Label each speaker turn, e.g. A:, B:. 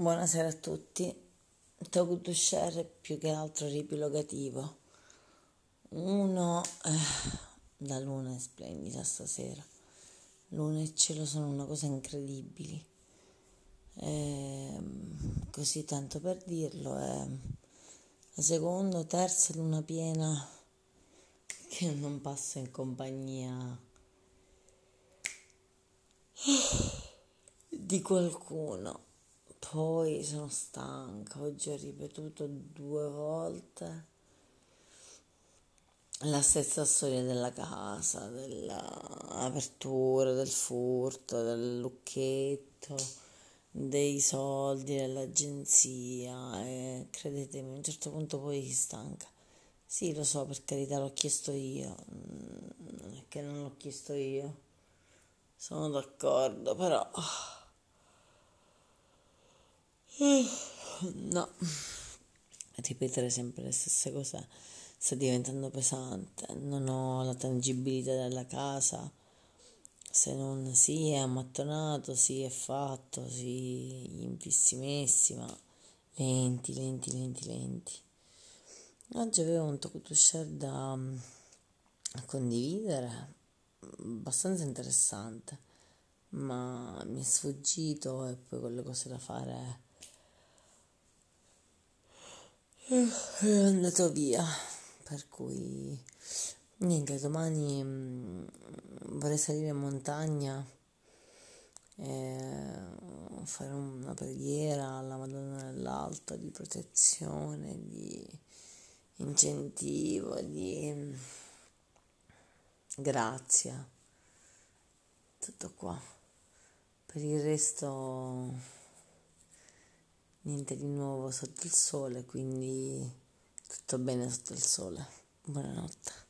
A: Buonasera a tutti. Talk to share più che altro ripilogativo. Uno, eh, la luna è splendida stasera. Luna e cielo sono una cosa incredibile. Eh, così tanto per dirlo. È la seconda, terza luna piena che non passa in compagnia di qualcuno poi sono stanca, oggi ho ripetuto due volte la stessa storia della casa, dell'apertura, del furto, del lucchetto, dei soldi dell'agenzia e credetemi a un certo punto poi si stanca. Sì, lo so, per carità l'ho chiesto io, non è che non l'ho chiesto io, sono d'accordo, però... No, ripetere sempre le stesse cose sta diventando pesante. Non ho la tangibilità della casa, se non sì è ammattonato, sì è fatto, sì gli infissi messi, ma lenti, lenti, lenti, lenti. Oggi avevo un talk to share da mm, condividere, abbastanza interessante, ma mi è sfuggito e poi quelle cose da fare è andato via, per cui niente, domani mm, vorrei salire in montagna e fare una preghiera alla Madonna dell'Alto di protezione, di incentivo, di mm, grazia, tutto qua. Per il resto niente di nuovo sotto il sole, quindi tutto bene sotto il sole. Buonanotte.